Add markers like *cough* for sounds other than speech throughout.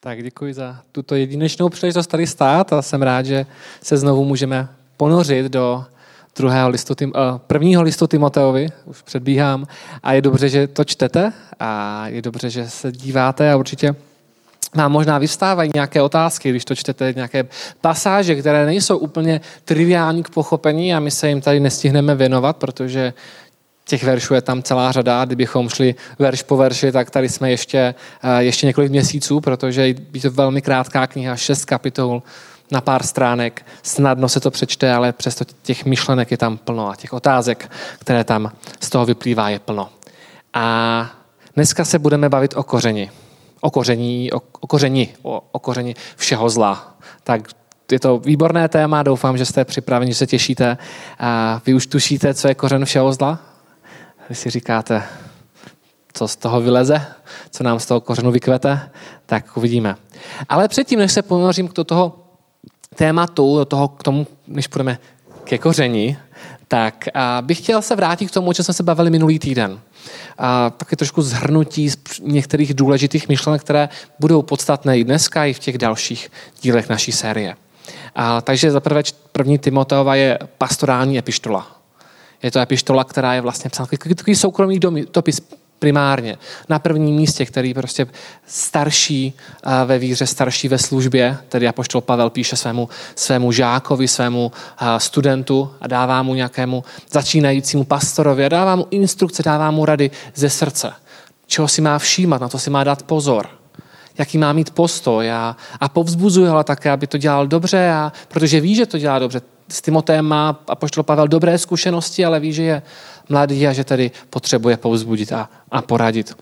Tak děkuji za tuto jedinečnou příležitost tady stát a jsem rád, že se znovu můžeme ponořit do druhého listu, uh, prvního listu Timoteovi, už předbíhám, a je dobře, že to čtete a je dobře, že se díváte a určitě vám možná vystávají nějaké otázky, když to čtete nějaké pasáže, které nejsou úplně triviální k pochopení a my se jim tady nestihneme věnovat, protože těch veršů je tam celá řada. Kdybychom šli verš po verši, tak tady jsme ještě, eh, ještě několik měsíců, protože je to velmi krátká kniha, šest kapitol na pár stránek. Snadno se to přečte, ale přesto těch myšlenek je tam plno a těch otázek, které tam z toho vyplývá, je plno. A dneska se budeme bavit o kořeni. O koření, o, o koření, o, o koření všeho zla. Tak je to výborné téma, doufám, že jste připraveni, že se těšíte. A vy už tušíte, co je kořen všeho zla? Vy si říkáte, co z toho vyleze, co nám z toho kořenu vykvete, tak uvidíme. Ale předtím, než se ponořím do toho tématu, do toho, k tomu, než půjdeme ke koření, tak bych chtěl se vrátit k tomu, o čem jsme se bavili minulý týden. A taky trošku zhrnutí z některých důležitých myšlenek, které budou podstatné i dneska, i v těch dalších dílech naší série. A, takže za prvé první Timoteova je pastorální epištola. Je to epištola, která je vlastně psána, takový soukromý dopis primárně. Na prvním místě, který prostě starší ve víře, starší ve službě, tedy apoštol Pavel píše svému, svému žákovi, svému studentu a dává mu nějakému začínajícímu pastorovi a dává mu instrukce, dává mu rady ze srdce. Čeho si má všímat, na to si má dát pozor jaký má mít postoj a, a povzbuzuje ho také, aby to dělal dobře, a, protože ví, že to dělá dobře s Timotem má apoštol Pavel dobré zkušenosti, ale ví, že je mladý a že tedy potřebuje povzbudit a, a poradit.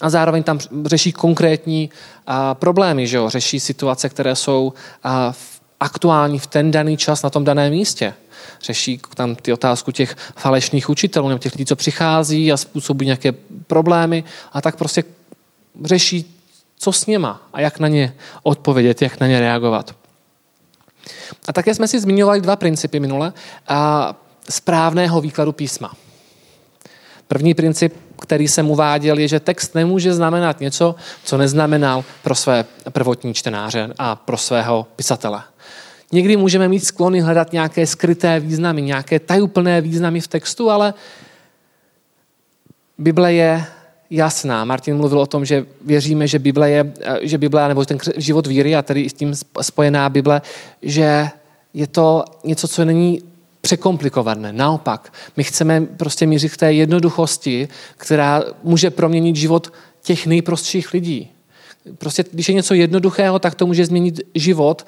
A zároveň tam řeší konkrétní a, problémy, že jo? řeší situace, které jsou a, v, aktuální v ten daný čas na tom daném místě. Řeší tam ty otázku těch falešných učitelů nebo těch lidí, co přichází a způsobí nějaké problémy a tak prostě řeší, co s něma a jak na ně odpovědět, jak na ně reagovat. A také jsme si zmiňovali dva principy minule a správného výkladu písma. První princip, který jsem uváděl, je, že text nemůže znamenat něco, co neznamenal pro své prvotní čtenáře a pro svého pisatele. Někdy můžeme mít sklony hledat nějaké skryté významy, nějaké tajuplné významy v textu, ale Bible je jasná. Martin mluvil o tom, že věříme, že Bible je, že Bible, nebo ten život víry a tedy s tím spojená Bible, že je to něco, co není překomplikované. Naopak, my chceme prostě mířit k té jednoduchosti, která může proměnit život těch nejprostších lidí. Prostě, když je něco jednoduchého, tak to může změnit život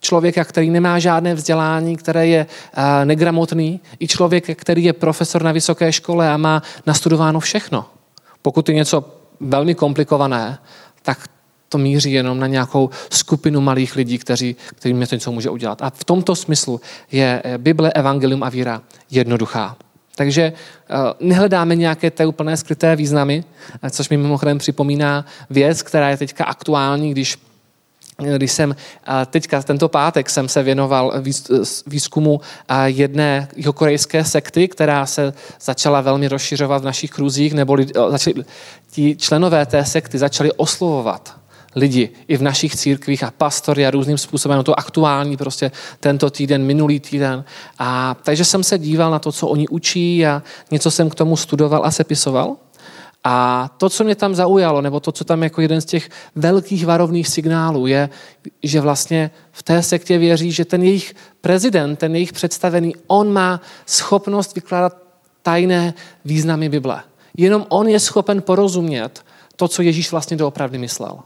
člověka, který nemá žádné vzdělání, které je uh, negramotný, i člověk, který je profesor na vysoké škole a má nastudováno všechno. Pokud je něco velmi komplikované, tak to míří jenom na nějakou skupinu malých lidí, kteří, kterým něco, něco může udělat. A v tomto smyslu je Bible, Evangelium a víra jednoduchá. Takže eh, nehledáme nějaké té úplné skryté významy, eh, což mi mimochodem připomíná věc, která je teďka aktuální, když když jsem teďka tento pátek jsem se věnoval výzkumu jedné korejské sekty, která se začala velmi rozšiřovat v našich kruzích, nebo začali, ti členové té sekty začali oslovovat lidi i v našich církvích a pastory a různým způsobem. No to aktuální prostě tento týden, minulý týden. A takže jsem se díval na to, co oni učí a něco jsem k tomu studoval a sepisoval. A to, co mě tam zaujalo, nebo to, co tam jako jeden z těch velkých varovných signálů je, že vlastně v té sektě věří, že ten jejich prezident, ten jejich představený, on má schopnost vykládat tajné významy Bible. Jenom on je schopen porozumět to, co Ježíš vlastně doopravdy myslel.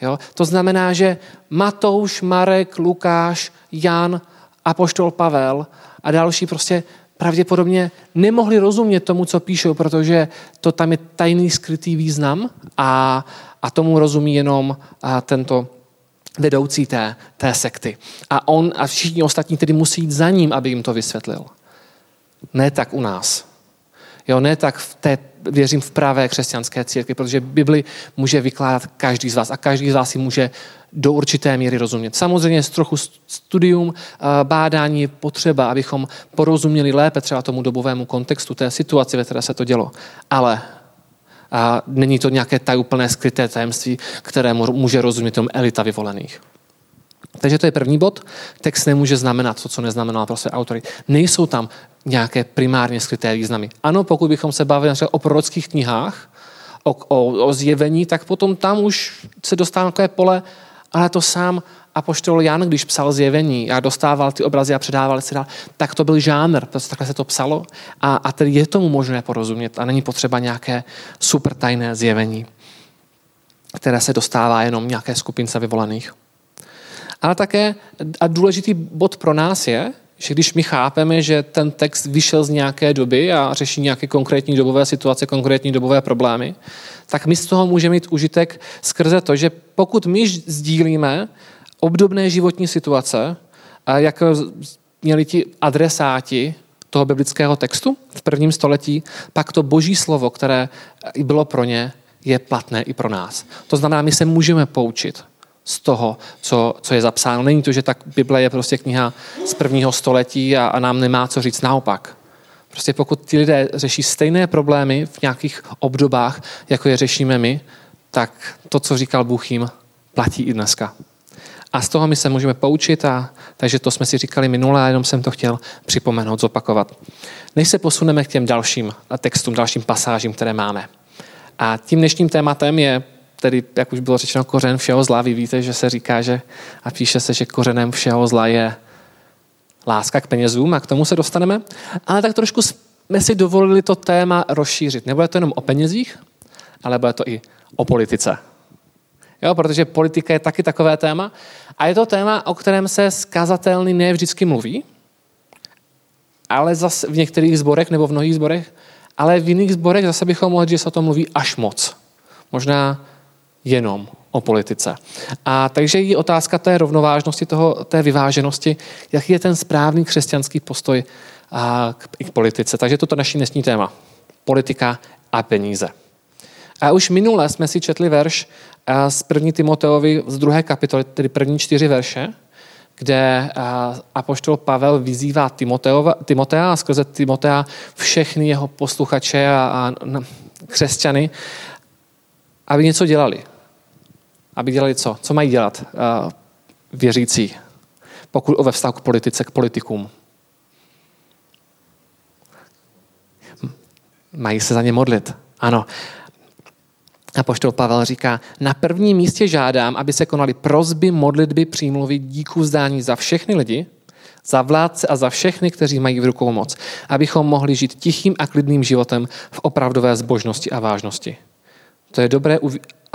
Jo? To znamená, že Matouš, Marek, Lukáš, Jan, Apoštol Pavel a další prostě pravděpodobně nemohli rozumět tomu, co píšou, protože to tam je tajný skrytý význam a, a tomu rozumí jenom a tento vedoucí té, té sekty. A on a všichni ostatní tedy musí jít za ním, aby jim to vysvětlil. Ne tak u nás. Jo, ne tak v té, věřím v pravé křesťanské církvi, protože Bibli může vykládat každý z vás a každý z vás si může do určité míry rozumět. Samozřejmě s trochu studium, bádání je potřeba, abychom porozuměli lépe třeba tomu dobovému kontextu té situaci, ve které se to dělo. Ale A není to nějaké tajuplné skryté tajemství, kterému může rozumět tom elita vyvolených. Takže to je první bod. Text nemůže znamenat to, co neznamená prostě autory. Nejsou tam nějaké primárně skryté významy. Ano, pokud bychom se bavili o prorockých knihách, o, o, o zjevení, tak potom tam už se dostává takové pole, ale to sám apoštol Jan, když psal zjevení a dostával ty obrazy a předával si dál, tak to byl žánr, prostě takhle se to psalo a, a tedy je tomu možné porozumět a není potřeba nějaké super tajné zjevení, které se dostává jenom nějaké skupince vyvolených. Ale také a důležitý bod pro nás je, že když my chápeme, že ten text vyšel z nějaké doby a řeší nějaké konkrétní dobové situace, konkrétní dobové problémy, tak my z toho můžeme mít užitek skrze to, že pokud my sdílíme obdobné životní situace, jak měli ti adresáti toho biblického textu v prvním století, pak to boží slovo, které bylo pro ně, je platné i pro nás. To znamená, my se můžeme poučit z toho, co, co je zapsáno. Není to, že tak Bible je prostě kniha z prvního století a, a nám nemá co říct naopak. Prostě pokud ti lidé řeší stejné problémy v nějakých obdobách, jako je řešíme my, tak to, co říkal Bůh jim, platí i dneska. A z toho my se můžeme poučit, a, takže to jsme si říkali minule, a jenom jsem to chtěl připomenout, zopakovat. Než se posuneme k těm dalším textům, dalším pasážím, které máme. A tím dnešním tématem je tedy, jak už bylo řečeno, kořen všeho zla. Vy víte, že se říká, že a píše se, že kořenem všeho zla je láska k penězům a k tomu se dostaneme. Ale tak trošku jsme si dovolili to téma rozšířit. Nebude to jenom o penězích, ale bude to i o politice. Jo, protože politika je taky takové téma. A je to téma, o kterém se skazatelný ne vždycky mluví, ale zase v některých zborech nebo v mnohých zborech, ale v jiných zborech zase bychom mohli, že se o tom mluví až moc. Možná jenom o politice. A takže je otázka té rovnovážnosti, toho, té vyváženosti, jaký je ten správný křesťanský postoj a k, k politice. Takže toto naší dnešní téma. Politika a peníze. A už minule jsme si četli verš z první Timoteovi z druhé kapitoly, tedy první čtyři verše, kde apoštol Pavel vyzývá Timotea a skrze Timotea všechny jeho posluchače a, a křesťany, aby něco dělali. Aby dělali co? Co mají dělat uh, věřící, pokud ve vztahu k politice, k politikům? Mají se za ně modlit. Ano. A poštol Pavel říká, na prvním místě žádám, aby se konaly prozby, modlitby, přímluvy, díků zdání za všechny lidi, za vládce a za všechny, kteří mají v rukou moc, abychom mohli žít tichým a klidným životem v opravdové zbožnosti a vážnosti. To je dobré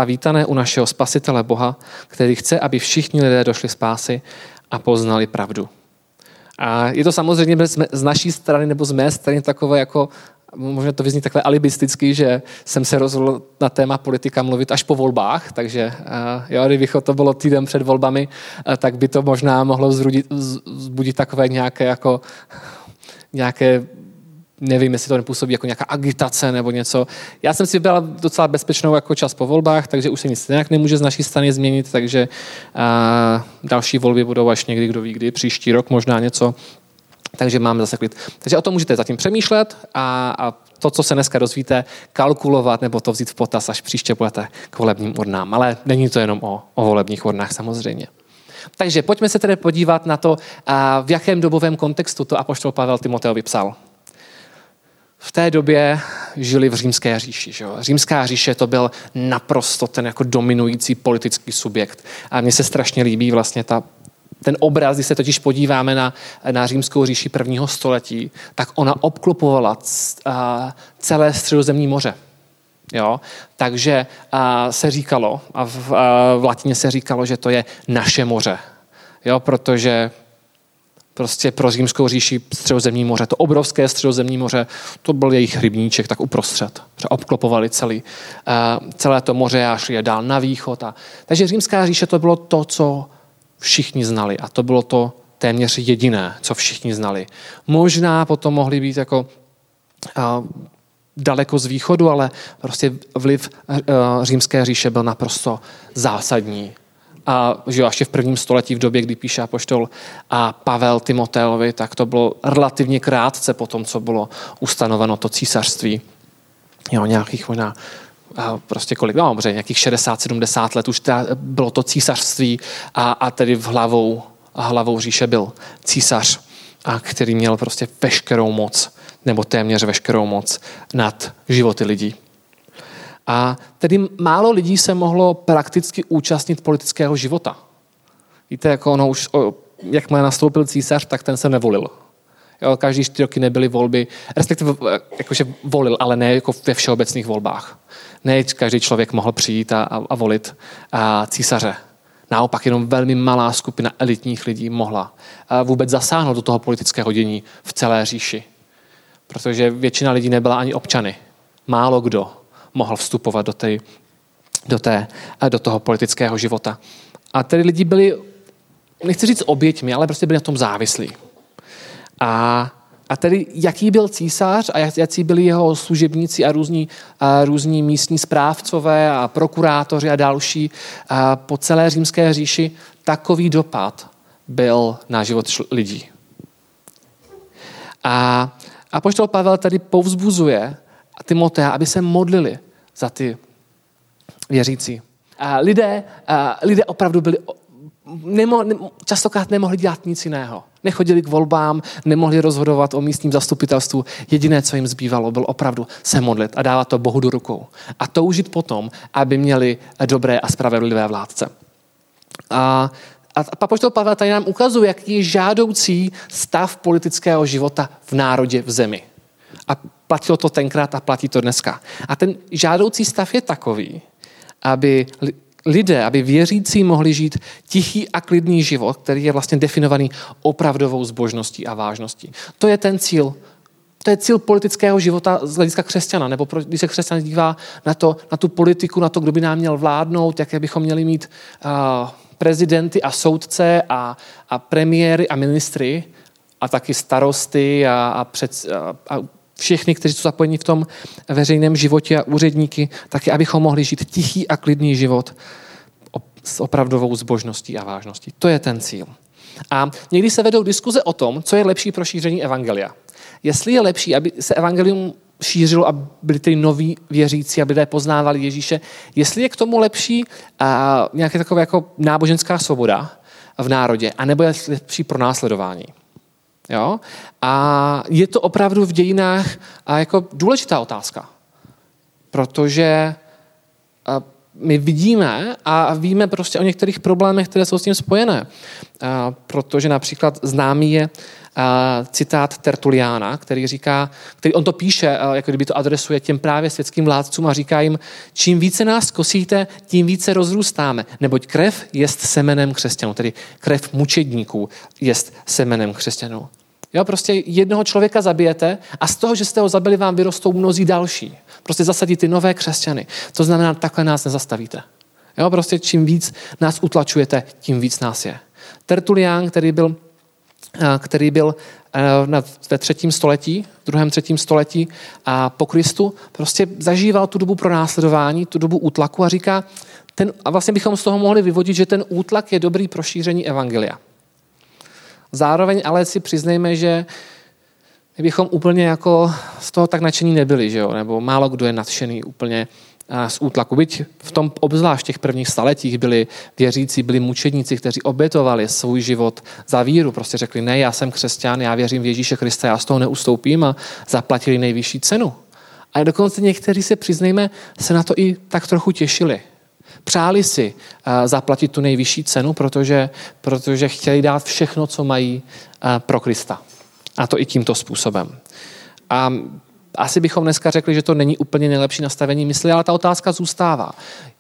a vítané u našeho spasitele Boha, který chce, aby všichni lidé došli spásy a poznali pravdu. A je to samozřejmě z naší strany nebo z mé strany takové jako možná to vyzní takhle alibisticky, že jsem se rozhodl na téma politika mluvit až po volbách, takže jo, kdyby to bylo týden před volbami, tak by to možná mohlo vzbudit takové nějaké jako nějaké nevím, jestli to nepůsobí jako nějaká agitace nebo něco. Já jsem si vybral docela bezpečnou jako čas po volbách, takže už se nic nějak nemůže z naší strany změnit, takže a, další volby budou až někdy, kdo ví kdy, příští rok možná něco. Takže máme zase klid. Takže o tom můžete zatím přemýšlet a, a to, co se dneska rozvíte, kalkulovat nebo to vzít v potaz, až příště budete k volebním urnám. Ale není to jenom o, o volebních urnách samozřejmě. Takže pojďme se tedy podívat na to, v jakém dobovém kontextu to apoštol Pavel Timoteo vypsal v té době žili v římské říši. Že jo? Římská říše to byl naprosto ten jako dominující politický subjekt. A mně se strašně líbí vlastně ta, ten obraz, když se totiž podíváme na, na římskou říši prvního století, tak ona obklopovala celé středozemní moře. Jo? Takže a, se říkalo, a v, a v latině se říkalo, že to je naše moře. Jo? Protože prostě pro římskou říši středozemní moře, to obrovské středozemní moře, to byl jejich rybníček tak uprostřed. Obklopovali celý, uh, celé to moře a šli je dál na východ. A, takže římská říše to bylo to, co všichni znali a to bylo to téměř jediné, co všichni znali. Možná potom mohli být jako uh, daleko z východu, ale prostě vliv uh, římské říše byl naprosto zásadní a že jo, ještě v prvním století, v době, kdy píše apoštol a Pavel Timoteovi, tak to bylo relativně krátce po tom, co bylo ustanoveno to císařství. Jo, nějakých možná prostě kolik, no, dobře, nějakých 60-70 let už ta, bylo to císařství a, a tedy v hlavou, hlavou říše byl císař, a který měl prostě veškerou moc, nebo téměř veškerou moc nad životy lidí. A tedy málo lidí se mohlo prakticky účastnit politického života. Víte, jako ono už, jakmile nastoupil císař, tak ten se nevolil. Jo, každý čtyři roky nebyly volby, respektive jakože volil, ale ne jako ve všeobecných volbách. Ne každý člověk mohl přijít a, a, a volit a císaře. Naopak jenom velmi malá skupina elitních lidí mohla vůbec zasáhnout do toho politického dění v celé říši. Protože většina lidí nebyla ani občany. Málo kdo mohl vstupovat do, té, do, té, do toho politického života. A tedy lidi byli, nechci říct oběťmi, ale prostě byli na tom závislí. A, a tedy jaký byl císař a jak, jaký byli jeho služebníci a různí, a různí místní správcové a prokurátoři a další a po celé římské říši, takový dopad byl na život lidí. A, a poštol Pavel tady povzbuzuje Timotea, aby se modlili za ty věřící. A lidé, a lidé opravdu byli nemo, ne, častokrát nemohli dělat nic jiného. Nechodili k volbám, nemohli rozhodovat o místním zastupitelstvu. Jediné, co jim zbývalo, bylo opravdu se modlit a dávat to Bohu do rukou. A toužit potom, aby měli dobré a spravedlivé vládce. A, a papoštol Pavel tady nám ukazuje, jaký je žádoucí stav politického života v národě, v zemi. A platilo to tenkrát a platí to dneska. A ten žádoucí stav je takový, aby lidé, aby věřící mohli žít tichý a klidný život, který je vlastně definovaný opravdovou zbožností a vážností. To je ten cíl. To je cíl politického života z hlediska křesťana, nebo když se křesťan dívá na, to, na tu politiku, na to, kdo by nám měl vládnout, jaké bychom měli mít uh, prezidenty a soudce a, a premiéry a ministry a taky starosty a, a, před, a, a všechny, kteří jsou zapojeni v tom veřejném životě a úředníky, taky abychom mohli žít tichý a klidný život s opravdovou zbožností a vážností. To je ten cíl. A někdy se vedou diskuze o tom, co je lepší pro šíření evangelia. Jestli je lepší, aby se evangelium šířilo a byli ty noví věřící, aby lidé poznávali Ježíše, jestli je k tomu lepší a, nějaká taková jako náboženská svoboda v národě, anebo je lepší pro následování. Jo? A je to opravdu v dějinách a jako důležitá otázka. Protože my vidíme a víme prostě o některých problémech, které jsou s tím spojené. Protože například známý je citát Tertuliána, který říká, který on to píše, jako kdyby to adresuje těm právě světským vládcům a říká jim, čím více nás kosíte, tím více rozrůstáme, neboť krev jest semenem křesťanů, tedy krev mučedníků jest semenem křesťanů. Jo, prostě jednoho člověka zabijete a z toho, že jste ho zabili, vám vyrostou mnozí další. Prostě zasadí ty nové křesťany. To znamená, takhle nás nezastavíte. Jo, prostě čím víc nás utlačujete, tím víc nás je. Tertulian, který byl, který byl ve třetím století, druhém třetím století a po Kristu, prostě zažíval tu dobu pro následování, tu dobu útlaku a říká, ten, a vlastně bychom z toho mohli vyvodit, že ten útlak je dobrý pro šíření evangelia. Zároveň ale si přiznejme, že my bychom úplně jako z toho tak nadšení nebyli, že jo? nebo málo kdo je nadšený úplně z útlaku. Byť v tom obzvlášť těch prvních staletích byli věřící, byli mučedníci, kteří obětovali svůj život za víru. Prostě řekli, ne, já jsem křesťan, já věřím v Ježíše Krista, já z toho neustoupím a zaplatili nejvyšší cenu. A dokonce někteří se, přiznejme, se na to i tak trochu těšili. Přáli si eh, zaplatit tu nejvyšší cenu, protože, protože chtěli dát všechno, co mají eh, pro Krista. A to i tímto způsobem. A asi bychom dneska řekli, že to není úplně nejlepší nastavení mysli, ale ta otázka zůstává.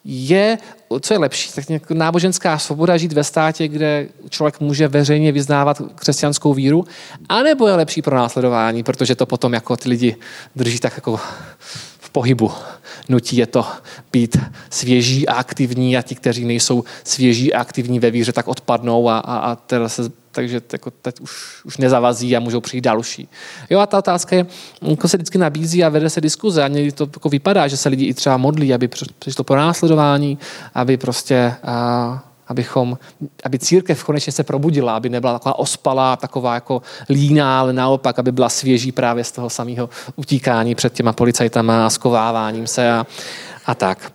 Je, co je lepší, tak náboženská svoboda žít ve státě, kde člověk může veřejně vyznávat křesťanskou víru, anebo je lepší pro následování, protože to potom jako ty lidi drží tak jako pohybu nutí je to být svěží a aktivní a ti, kteří nejsou svěží a aktivní ve víře, tak odpadnou a, a, a teda se, takže jako teď už, už nezavazí a můžou přijít další. Jo a ta otázka je, jako se vždycky nabízí a vede se diskuze a někdy to jako vypadá, že se lidi i třeba modlí, aby přišlo po následování, aby prostě a, abychom, aby církev konečně se probudila, aby nebyla taková ospalá, taková jako líná, ale naopak, aby byla svěží právě z toho samého utíkání před těma policajtama a skováváním se. A, a tak.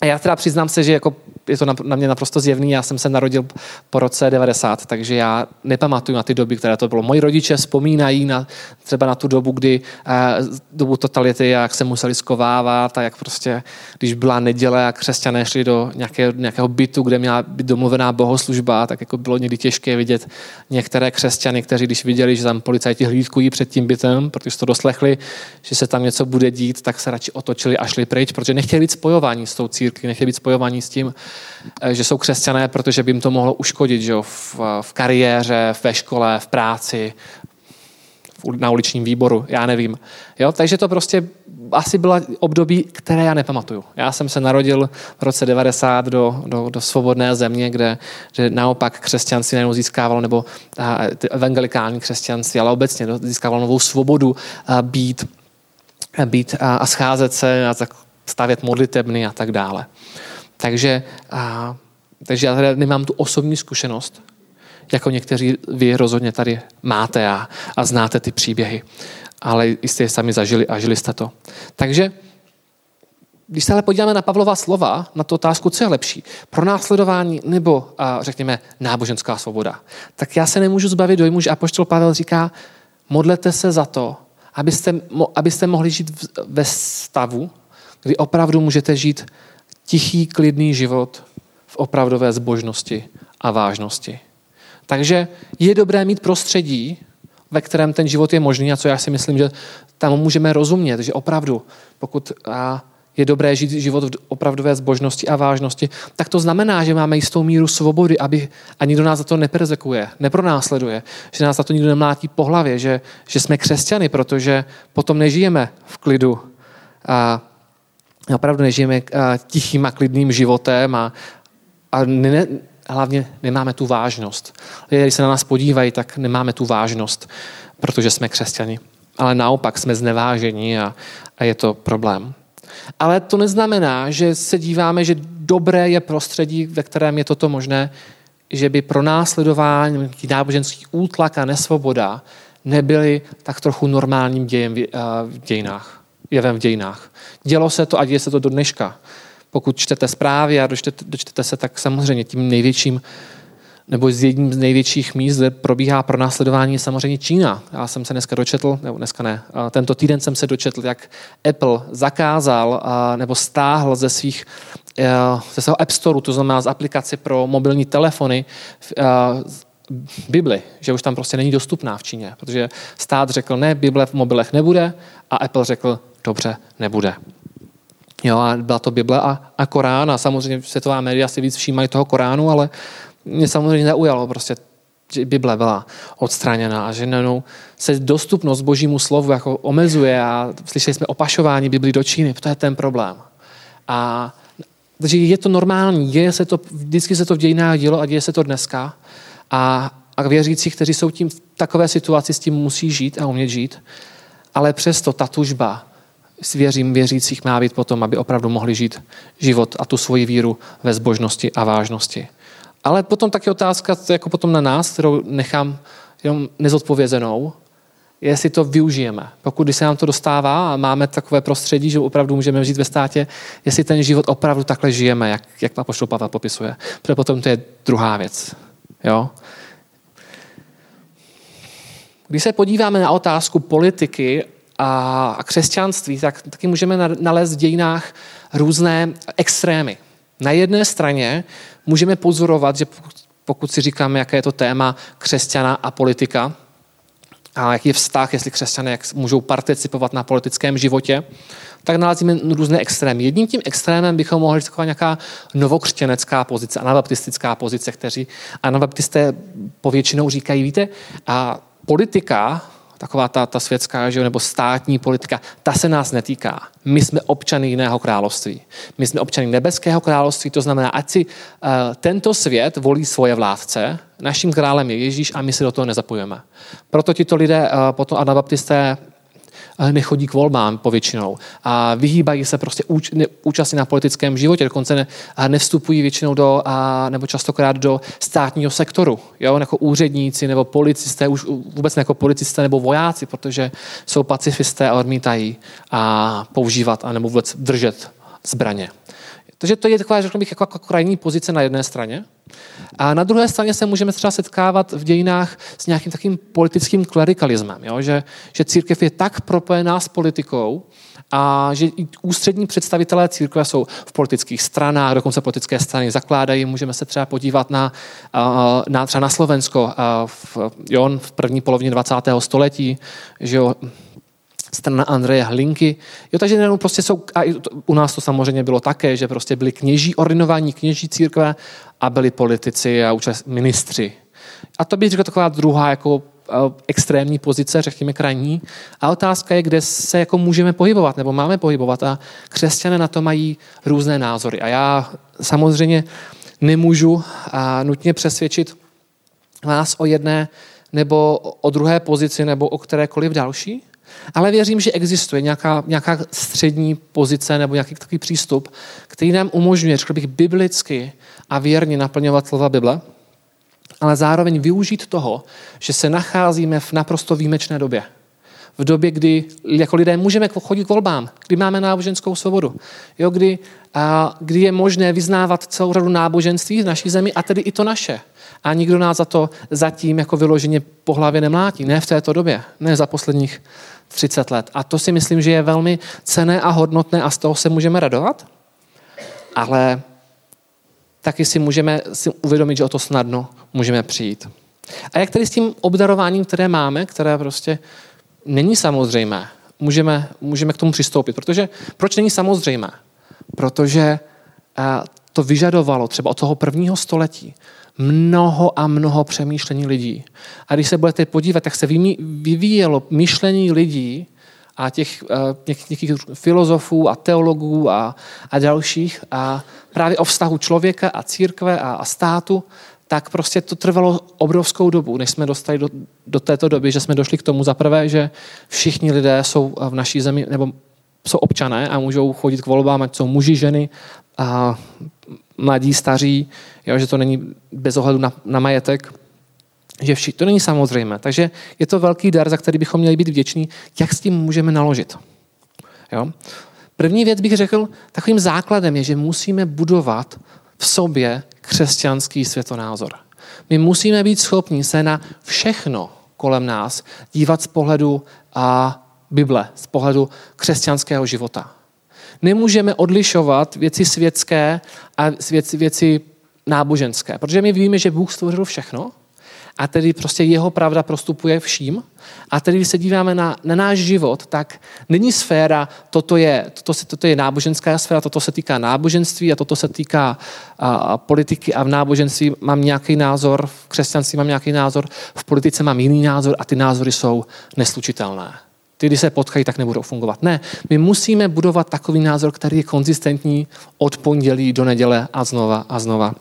A já teda přiznám se, že jako je to na, mě naprosto zjevný. Já jsem se narodil po roce 90, takže já nepamatuju na ty doby, které to bylo. Moji rodiče vzpomínají na, třeba na tu dobu, kdy uh, dobu totality, jak se museli skovávat a jak prostě, když byla neděle a křesťané šli do nějaké, nějakého bytu, kde měla být domluvená bohoslužba, tak jako bylo někdy těžké vidět některé křesťany, kteří když viděli, že tam policajti hlídkují před tím bytem, protože to doslechli, že se tam něco bude dít, tak se radši otočili a šli pryč, protože nechtěli být spojování s tou církví, nechtěli být spojování s tím, Eh, že jsou křesťané, protože by jim to mohlo uškodit že v, v kariéře, ve škole, v práci, na uličním výboru, já nevím. Jo? Takže to prostě asi byla období, které já nepamatuju. Já jsem se narodil v roce 90 do, do, do svobodné země, kde, kde naopak křesťanství najednou získávalo, nebo a, evangelikální křesťanství, ale obecně získávalo novou svobodu a, být, a, být a, a scházet se a stavět modlitebny a tak dále. Takže, a, takže já tady nemám tu osobní zkušenost, jako někteří vy rozhodně tady máte a, a znáte ty příběhy. Ale jste je sami zažili a žili jste to. Takže když se ale podíváme na Pavlova slova, na tu otázku, co je lepší, pro následování nebo, a, řekněme, náboženská svoboda, tak já se nemůžu zbavit dojmu, že apoštol Pavel říká, modlete se za to, abyste, abyste mohli žít ve stavu, kdy opravdu můžete žít tichý, klidný život v opravdové zbožnosti a vážnosti. Takže je dobré mít prostředí, ve kterém ten život je možný a co já si myslím, že tam můžeme rozumět, že opravdu, pokud je dobré žít život v opravdové zbožnosti a vážnosti, tak to znamená, že máme jistou míru svobody, aby a nikdo nás za to neperzekuje, nepronásleduje, že nás za to nikdo nemlátí po hlavě, že, že jsme křesťany, protože potom nežijeme v klidu a opravdu nežijeme eh, tichým a klidným životem a, a ne, hlavně nemáme tu vážnost. Lidé, když se na nás podívají, tak nemáme tu vážnost, protože jsme křesťani. Ale naopak jsme zneváženi a, a je to problém. Ale to neznamená, že se díváme, že dobré je prostředí, ve kterém je toto možné, že by pro následování, náboženský útlak a nesvoboda nebyly tak trochu normálním dějem v eh, dějinách jevem v dějinách. Dělo se to a děje se to do dneška. Pokud čtete zprávy a dočtete, dočtete se, tak samozřejmě tím největším nebo z jedním z největších míst, kde probíhá pro následování je samozřejmě Čína. Já jsem se dneska dočetl, nebo dneska ne, tento týden jsem se dočetl, jak Apple zakázal nebo stáhl ze svých e, ze svého App Store, to znamená z aplikace pro mobilní telefony, Bibli, že už tam prostě není dostupná v Číně, protože stát řekl, ne, Bible v mobilech nebude a Apple řekl, dobře, nebude. Jo, a byla to Bible a, a Korán a samozřejmě světová média si víc všímají toho Koránu, ale mě samozřejmě neujalo prostě, že Bible byla odstraněna a že nenou se dostupnost božímu slovu jako omezuje a slyšeli jsme opašování Bibli do Číny, to je ten problém. A takže je to normální, děje se to, vždycky se to v dějinách dělo a děje se to dneska. A, a věřící, kteří jsou tím v takové situaci, s tím musí žít a umět žít. Ale přesto ta tužba věřím věřících má být potom, aby opravdu mohli žít život a tu svoji víru ve zbožnosti a vážnosti. Ale potom taky otázka, jako potom na nás, kterou nechám jenom nezodpovězenou, jestli to využijeme. Pokud se nám to dostává a máme takové prostředí, že opravdu můžeme žít ve státě, jestli ten život opravdu takhle žijeme, jak, jak Apoštol Pavel popisuje. Protože potom to je druhá věc. Jo? Když se podíváme na otázku politiky a křesťanství, tak taky můžeme nalézt v dějinách různé extrémy. Na jedné straně můžeme pozorovat, že pokud si říkáme, jaké je to téma křesťana a politika, a jaký je vztah, jestli křesťané jak můžou participovat na politickém životě, tak nalazíme různé extrémy. Jedním tím extrémem bychom mohli říct nějaká novokřtěnecká pozice, anabaptistická pozice, kteří anabaptisté povětšinou říkají, víte, a politika taková ta, ta světská že, nebo státní politika, ta se nás netýká. My jsme občany jiného království. My jsme občany nebeského království, to znamená, ať si uh, tento svět volí svoje vládce, naším králem je Ježíš a my se do toho nezapojujeme. Proto tito lidé, uh, potom anabaptisté, nechodí k volbám povětšinou a vyhýbají se prostě úč, ne, účastní na politickém životě, dokonce ne, a nevstupují většinou do, a, nebo častokrát do státního sektoru, jo, jako úředníci nebo policisté, už vůbec jako policisté nebo vojáci, protože jsou pacifisté a odmítají a používat a nebo vůbec držet zbraně. Takže to je taková, řekl bych, jako, jako krajní pozice na jedné straně. A na druhé straně se můžeme třeba setkávat v dějinách s nějakým takým politickým klerikalismem, jo? Že, že církev je tak propojená s politikou, a že i ústřední představitelé církve jsou v politických stranách, dokonce politické strany zakládají. Můžeme se třeba podívat na, na třeba na Slovensko v, jo, v první polovině 20. století, že jo, strana Andreje Hlinky. Jo, takže jenom prostě jsou, a u nás to samozřejmě bylo také, že prostě byli kněží, ordinovaní kněží církve a byli politici a účast ministři. A to bych řekl taková druhá jako extrémní pozice, řekněme krajní. A otázka je, kde se jako můžeme pohybovat, nebo máme pohybovat. A křesťané na to mají různé názory. A já samozřejmě nemůžu a nutně přesvědčit vás o jedné nebo o druhé pozici nebo o kterékoliv další, ale věřím, že existuje nějaká, nějaká střední pozice nebo nějaký takový přístup, který nám umožňuje, řekl bych, biblicky a věrně naplňovat slova Bible, ale zároveň využít toho, že se nacházíme v naprosto výjimečné době. V době, kdy jako lidé můžeme chodit k volbám, kdy máme náboženskou svobodu, jo, kdy, a, kdy je možné vyznávat celou řadu náboženství v naší zemi a tedy i to naše. A nikdo nás za to zatím jako vyloženě po hlavě nemlátí. Ne v této době, ne za posledních 30 let. A to si myslím, že je velmi cené a hodnotné a z toho se můžeme radovat. Ale taky si můžeme si uvědomit, že o to snadno můžeme přijít. A jak tedy s tím obdarováním, které máme, které prostě není samozřejmé, můžeme, můžeme k tomu přistoupit. Protože proč není samozřejmé? Protože to vyžadovalo třeba od toho prvního století mnoho a mnoho přemýšlení lidí. A když se budete podívat, jak se vyvíjelo myšlení lidí a těch nějakých filozofů a teologů a, a dalších a právě o vztahu člověka a církve a, a státu, tak prostě to trvalo obrovskou dobu, než jsme dostali do, do této doby, že jsme došli k tomu zaprvé, že všichni lidé jsou v naší zemi, nebo jsou občané a můžou chodit k volbám, ať jsou muži, ženy, a mladí, staří, jo, že to není bez ohledu na, na majetek, že vši, to není samozřejmé. Takže je to velký dar, za který bychom měli být vděční, jak s tím můžeme naložit. Jo? První věc bych řekl, takovým základem je, že musíme budovat v sobě křesťanský světonázor. My musíme být schopni se na všechno kolem nás dívat z pohledu a Bible, z pohledu křesťanského života. Nemůžeme odlišovat věci světské a věci, věci náboženské, protože my víme, že Bůh stvořil všechno a tedy prostě jeho pravda prostupuje vším. A tedy, když se díváme na, na náš život, tak není sféra, toto je, toto, se, toto je náboženská sféra, toto se týká náboženství a toto se týká a, politiky a v náboženství mám nějaký názor, v křesťanství mám nějaký názor, v politice mám jiný názor a ty názory jsou neslučitelné. Ty, když se potkají, tak nebudou fungovat. Ne, my musíme budovat takový názor, který je konzistentní od pondělí do neděle a znova a znova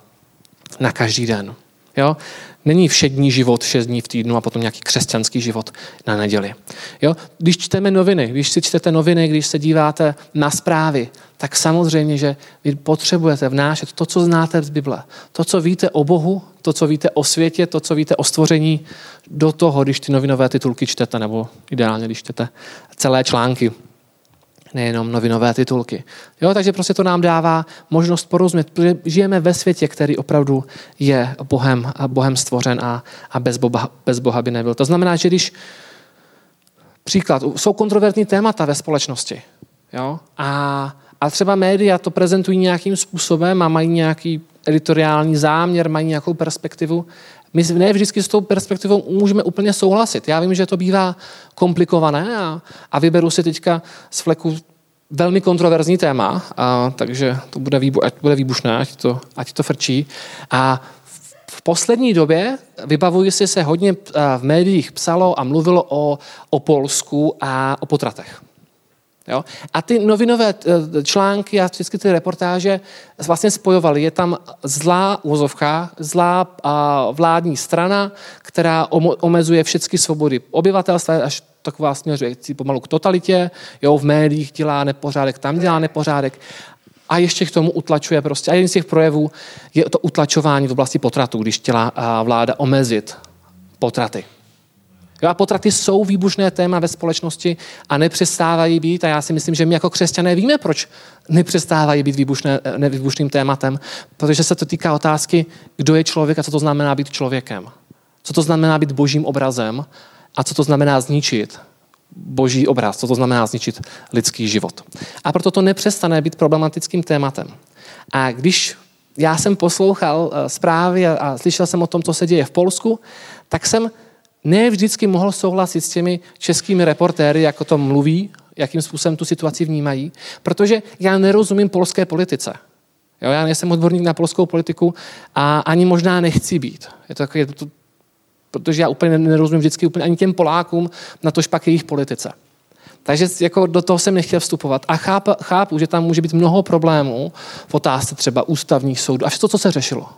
na každý den. Jo? Není všední život šest dní v týdnu a potom nějaký křesťanský život na neděli. Jo? Když čteme noviny, když si čtete noviny, když se díváte na zprávy, tak samozřejmě, že vy potřebujete vnášet to, co znáte z Bible. To, co víte o Bohu, to, co víte o světě, to, co víte o stvoření, do toho, když ty novinové titulky čtete, nebo ideálně, když čtete celé články nejenom novinové titulky. Jo, takže prostě to nám dává možnost porozumět, protože žijeme ve světě, který opravdu je Bohem, Bohem stvořen a, a bez, Boha, bez Boha by nebyl. To znamená, že když příklad, jsou kontroverzní témata ve společnosti jo, a, a třeba média to prezentují nějakým způsobem a mají nějaký editoriální záměr, mají nějakou perspektivu, my ne vždycky s tou perspektivou můžeme úplně souhlasit. Já vím, že to bývá komplikované a, a vyberu si teďka z fleku velmi kontroverzní téma, a, takže to bude, výbu, ať bude výbušné, ať to, ať to frčí. A v poslední době, vybavuji si, se hodně v médiích psalo a mluvilo o, o Polsku a o potratech. Jo? A ty novinové eh, články a vždycky ty reportáže vlastně spojovaly. Je tam zlá úzovka, zlá vládní strana, která omezuje všechny svobody obyvatelstva, až taková směřuje pomalu k totalitě, jo, v médiích dělá nepořádek, tam dělá nepořádek a ještě k tomu utlačuje prostě. A jeden z těch projevů je to utlačování v oblasti potratu, když chtěla vláda omezit potraty. Jo, a potraty jsou výbušné téma ve společnosti a nepřestávají být. A já si myslím, že my jako křesťané víme, proč nepřestávají být výbušné, nevýbušným tématem. Protože se to týká otázky, kdo je člověk a co to znamená být člověkem. Co to znamená být božím obrazem a co to znamená zničit boží obraz, co to znamená zničit lidský život. A proto to nepřestane být problematickým tématem. A když já jsem poslouchal eh, zprávy a slyšel jsem o tom, co se děje v Polsku, tak jsem ne vždycky mohl souhlasit s těmi českými reportéry, jako to mluví, jakým způsobem tu situaci vnímají, protože já nerozumím polské politice. Jo, já nejsem odborník na polskou politiku a ani možná nechci být. Je to, je to, protože já úplně nerozumím vždycky úplně ani těm Polákům, na tož pak jejich politice. Takže jako do toho jsem nechtěl vstupovat. A chápu, chápu, že tam může být mnoho problémů v otázce třeba ústavních soudů. Až to, co se řešilo.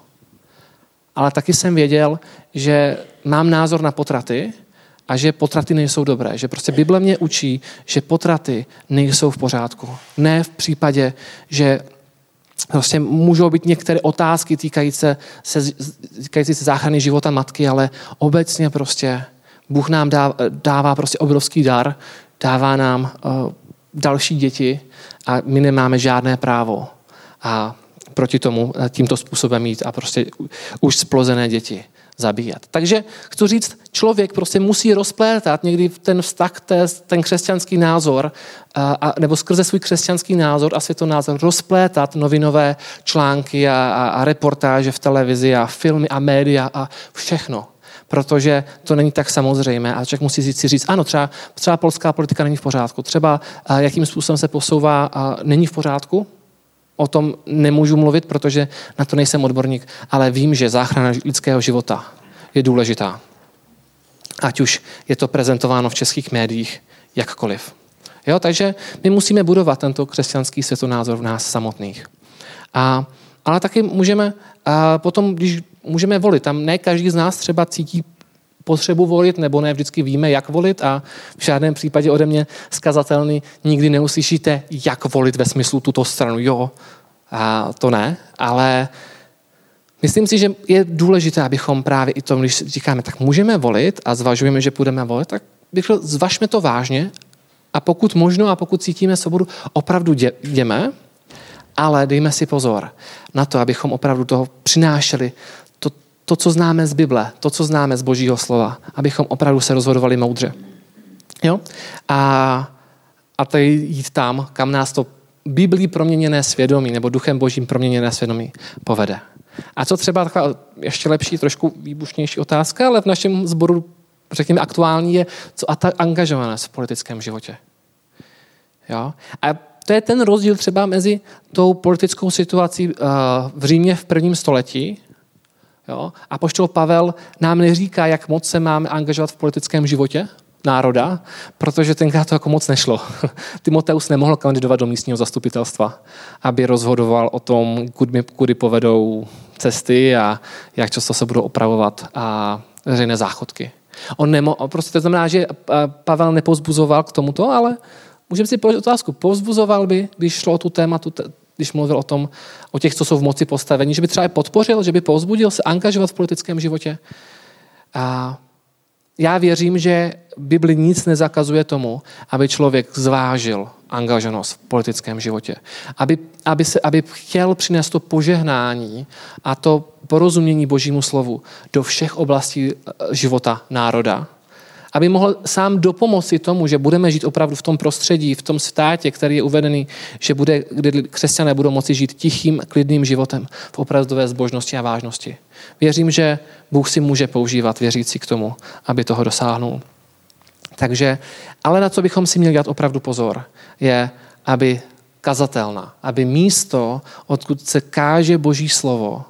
Ale taky jsem věděl, že mám názor na potraty a že potraty nejsou dobré. Že prostě Bible mě učí, že potraty nejsou v pořádku. Ne v případě, že prostě můžou být některé otázky týkající se, týkající se záchrany života matky, ale obecně prostě Bůh nám dá, dává prostě obrovský dar, dává nám uh, další děti a my nemáme žádné právo a proti tomu uh, tímto způsobem mít a prostě už splozené děti zabíjet. Takže chci říct, člověk prostě musí rozplétat někdy ten vztah, ten křesťanský názor, a, a, nebo skrze svůj křesťanský názor a světonázor rozplétat novinové články a, a, a reportáže v televizi a filmy a média a všechno. Protože to není tak samozřejmé a člověk musí si říct, ano, třeba, třeba polská politika není v pořádku, třeba jakým způsobem se posouvá není v pořádku, o tom nemůžu mluvit, protože na to nejsem odborník, ale vím, že záchrana lidského života je důležitá. Ať už je to prezentováno v českých médiích, jakkoliv. Jo, takže my musíme budovat tento křesťanský světonázor v nás samotných. A, ale taky můžeme a potom, když můžeme volit, tam ne každý z nás třeba cítí potřebu volit, nebo ne vždycky víme, jak volit a v žádném případě ode mě skazatelný nikdy neuslyšíte, jak volit ve smyslu tuto stranu. Jo, a to ne, ale myslím si, že je důležité, abychom právě i tom, když říkáme, tak můžeme volit a zvažujeme, že půjdeme volit, tak bych řekl, zvažme to vážně a pokud možno a pokud cítíme svobodu, opravdu jdeme, ale dejme si pozor na to, abychom opravdu toho přinášeli to, co známe z Bible, to, co známe z Božího slova, abychom opravdu se rozhodovali moudře. Jo? A, a tady jít tam, kam nás to Biblí proměněné svědomí nebo duchem božím proměněné svědomí povede. A co třeba taková ještě lepší, trošku výbušnější otázka, ale v našem sboru, řekněme, aktuální je, co a ta angažovanost v politickém životě. Jo? A to je ten rozdíl třeba mezi tou politickou situací eh, v Římě v prvním století jo? a poštol Pavel nám neříká, jak moc se máme angažovat v politickém životě, národa, protože tenkrát to jako moc nešlo. *laughs* Timoteus nemohl kandidovat do místního zastupitelstva, aby rozhodoval o tom, kudy, kudy povedou cesty a jak často se budou opravovat a veřejné záchodky. On nemo, prostě to znamená, že Pavel nepozbuzoval k tomuto, ale můžeme si položit otázku, povzbuzoval by, když šlo o tu tématu, když mluvil o tom, o těch, co jsou v moci postavení, že by třeba podpořil, že by povzbudil se angažovat v politickém životě. A já věřím, že Bibli nic nezakazuje tomu, aby člověk zvážil angažovanost v politickém životě. Aby, aby, se, aby chtěl přinést to požehnání a to porozumění Božímu slovu do všech oblastí eh, života národa aby mohl sám dopomoci tomu, že budeme žít opravdu v tom prostředí, v tom státě, který je uvedený, že bude, kdy křesťané budou moci žít tichým, klidným životem v opravdové zbožnosti a vážnosti. Věřím, že Bůh si může používat věřící k tomu, aby toho dosáhnul. Takže, ale na co bychom si měli dát opravdu pozor, je, aby kazatelna, aby místo, odkud se káže Boží slovo,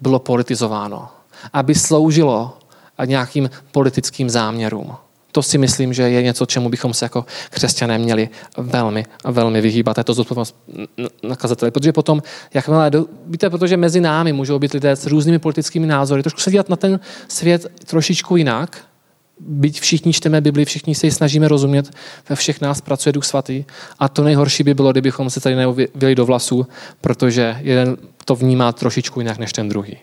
bylo politizováno. Aby sloužilo nějakým politickým záměrům. To si myslím, že je něco, čemu bychom se jako křesťané měli velmi, velmi vyhýbat. Je to zodpovědnost nakazateli. Protože potom, jakmile, víte, protože mezi námi můžou být lidé s různými politickými názory, trošku se dívat na ten svět trošičku jinak, byť všichni čteme Bibli, všichni se ji snažíme rozumět, ve všech nás pracuje Duch Svatý. A to nejhorší by bylo, kdybychom se tady neuvili do vlasů, protože jeden to vnímá trošičku jinak než ten druhý.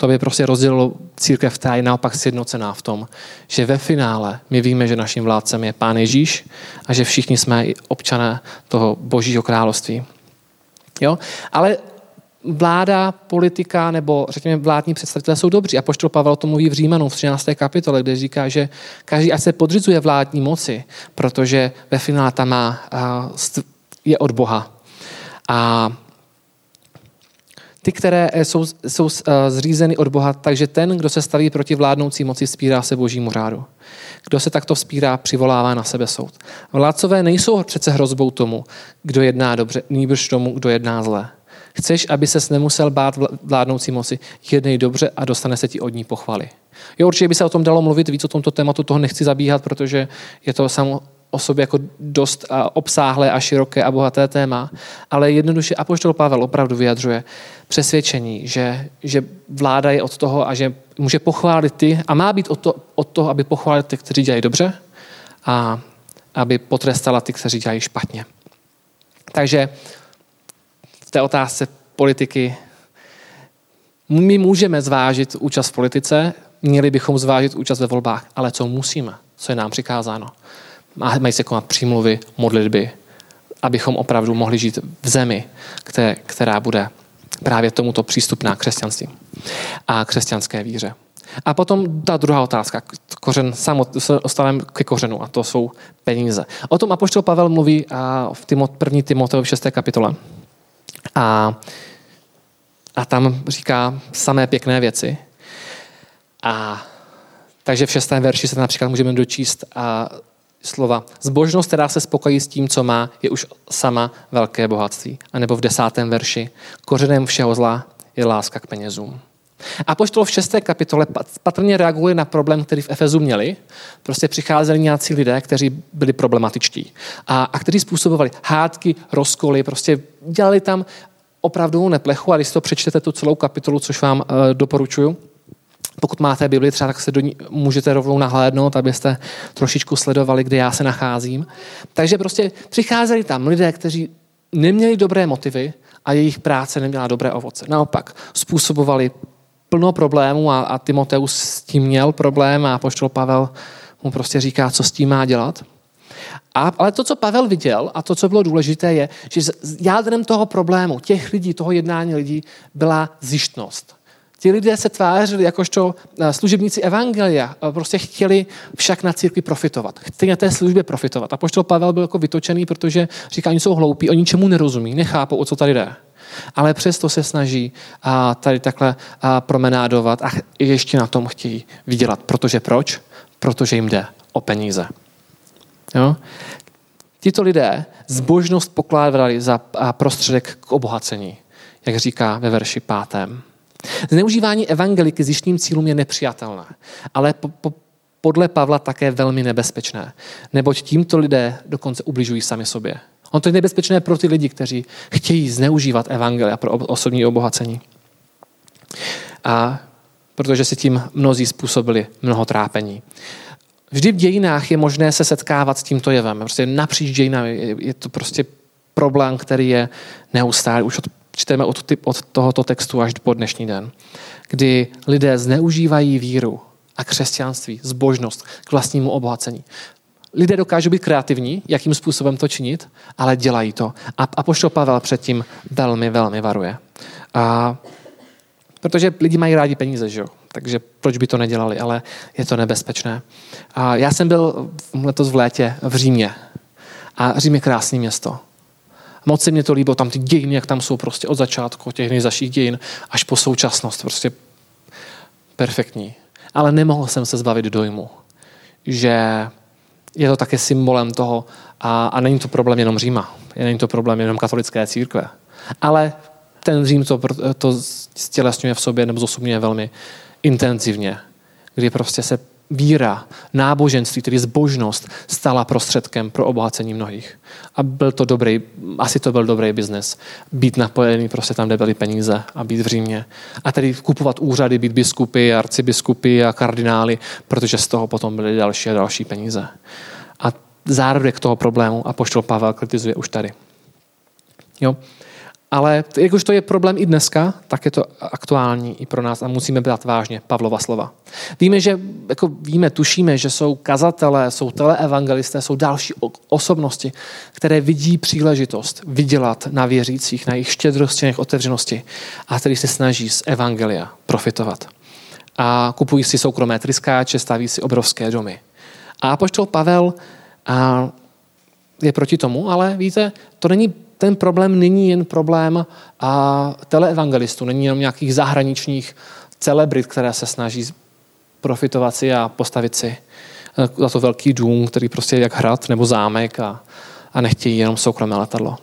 To by prostě rozdělilo církev, která je naopak sjednocená v tom, že ve finále my víme, že naším vládcem je Pán Ježíš a že všichni jsme i občané toho božího království. Jo? Ale vláda, politika nebo řekněme vládní představitelé jsou dobří. A poštol Pavel to mluví v Římanu v 13. kapitole, kde říká, že každý ať se podřizuje vládní moci, protože ve finále tam má, je od Boha. A ty, které jsou, jsou zřízeny od Boha, takže ten, kdo se staví proti vládnoucí moci, spírá se božímu řádu. Kdo se takto vzpírá, přivolává na sebe soud. Vládcové nejsou přece hrozbou tomu, kdo jedná dobře, nýbrž tomu, kdo jedná zle. Chceš, aby ses nemusel bát vládnoucí moci, jednej dobře a dostane se ti od ní pochvaly. Jo, určitě by se o tom dalo mluvit víc o tomto tématu, toho nechci zabíhat, protože je to samo o sobě jako dost obsáhlé a široké a bohaté téma, ale jednoduše Apoštol Pavel opravdu vyjadřuje přesvědčení, že, že vláda je od toho a že může pochválit ty a má být od, to, od toho, aby pochválil ty, kteří dělají dobře a aby potrestala ty, kteří dělají špatně. Takže v té otázce politiky my můžeme zvážit účast v politice, měli bychom zvážit účast ve volbách, ale co musíme, co je nám přikázáno. Mají se konat přímluvy, modlitby, abychom opravdu mohli žít v zemi, která bude právě tomuto přístupná křesťanství a křesťanské víře. A potom ta druhá otázka, kořen samot, ostavím ke kořenu, a to jsou peníze. O tom Apoštol Pavel mluví v Timot, první Timoteovi 6. kapitole. A, a tam říká samé pěkné věci. A takže v šestém verši se například můžeme dočíst a slova. Zbožnost, která se spokojí s tím, co má, je už sama velké bohatství. A nebo v desátém verši. Kořenem všeho zla je láska k penězům. A poštol v šesté kapitole patrně reaguje na problém, který v Efezu měli. Prostě přicházeli nějací lidé, kteří byli problematičtí a, a kteří způsobovali hádky, rozkoly, prostě dělali tam opravdu neplechu a když to přečtete tu celou kapitolu, což vám uh, doporučuju, pokud máte Bibli třeba, tak se do ní můžete rovnou nahlédnout, abyste trošičku sledovali, kde já se nacházím. Takže prostě přicházeli tam lidé, kteří neměli dobré motivy a jejich práce neměla dobré ovoce. Naopak, způsobovali plno problémů a, a Timoteus s tím měl problém a poštol Pavel mu prostě říká, co s tím má dělat. A, ale to, co Pavel viděl a to, co bylo důležité, je, že jádrem toho problému, těch lidí, toho jednání lidí, byla zjištnost. Ti lidé se tvářili jakožto eh, služebníci Evangelia, prostě chtěli však na církvi profitovat. Chtěli na té službě profitovat. A poštol Pavel byl jako vytočený, protože říká, oni jsou hloupí, oni ničemu nerozumí, nechápou, o co tady jde. Ale přesto se snaží a tady takhle promenádovat a ještě na tom chtějí vydělat. Protože proč? Protože jim jde o peníze. Jo? Tito lidé zbožnost pokládali za prostředek k obohacení, jak říká ve verši pátém. Zneužívání evangeliky zjištním cílům je nepřijatelné, ale po, po, podle Pavla také velmi nebezpečné, neboť tímto lidé dokonce ubližují sami sobě. On to je nebezpečné pro ty lidi, kteří chtějí zneužívat evangelia pro osobní obohacení. A protože si tím mnozí způsobili mnoho trápení. Vždy v dějinách je možné se setkávat s tímto jevem. Prostě napříč dějinami je to prostě problém, který je neustálý. Už od, čteme od, od tohoto textu až po dnešní den. Kdy lidé zneužívají víru a křesťanství, zbožnost k vlastnímu obohacení. Lidé dokážou být kreativní, jakým způsobem to činit, ale dělají to. A, a poštol Pavel předtím velmi, velmi varuje. A, protože lidi mají rádi peníze, že jo? takže proč by to nedělali, ale je to nebezpečné. A já jsem byl letos v létě v Římě. A Řím je krásné město. Moc se mě to líbilo, tam ty dějiny, jak tam jsou prostě od začátku, těch nejzaších dějin, až po současnost. Prostě perfektní. Ale nemohl jsem se zbavit dojmu, že je to také symbolem toho, a, a není to problém jenom Říma, není to problém jenom katolické církve, ale ten Řím to, to stělesňuje v sobě nebo zosobňuje velmi intenzivně, kdy prostě se víra, náboženství, tedy zbožnost, stala prostředkem pro obohacení mnohých. A byl to dobrý, asi to byl dobrý biznes. Být napojený prostě tam, kde byly peníze a být v Římě. A tedy kupovat úřady, být biskupy, arcibiskupy a kardinály, protože z toho potom byly další a další peníze. A zárodek toho problému a poštol Pavel kritizuje už tady. Jo? Ale jak už to je problém i dneska, tak je to aktuální i pro nás a musíme brát vážně Pavlova slova. Víme, že jako víme, tušíme, že jsou kazatelé, jsou teleevangelisté, jsou další osobnosti, které vidí příležitost vydělat na věřících, na jejich štědrosti, na jejich otevřenosti a který se snaží z evangelia profitovat. A kupují si soukromé tryskáče, staví si obrovské domy. A poštol Pavel a je proti tomu, ale víte, to není ten problém není jen problém a teleevangelistů, není jenom nějakých zahraničních celebrit, které se snaží profitovat si a postavit si eh, za to velký dům, který prostě je jak hrad nebo zámek a, a nechtějí jenom soukromé letadlo.